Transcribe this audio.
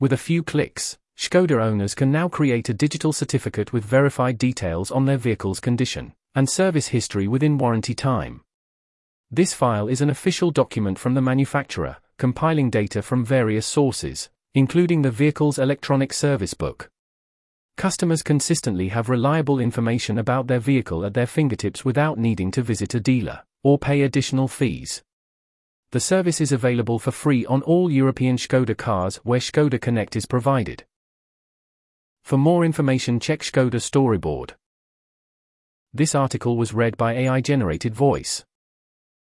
With a few clicks, Skoda owners can now create a digital certificate with verified details on their vehicle's condition and service history within warranty time. This file is an official document from the manufacturer, compiling data from various sources, including the vehicle's electronic service book. Customers consistently have reliable information about their vehicle at their fingertips without needing to visit a dealer or pay additional fees. The service is available for free on all European Skoda cars where Skoda Connect is provided. For more information, check Skoda storyboard. This article was read by AI generated voice.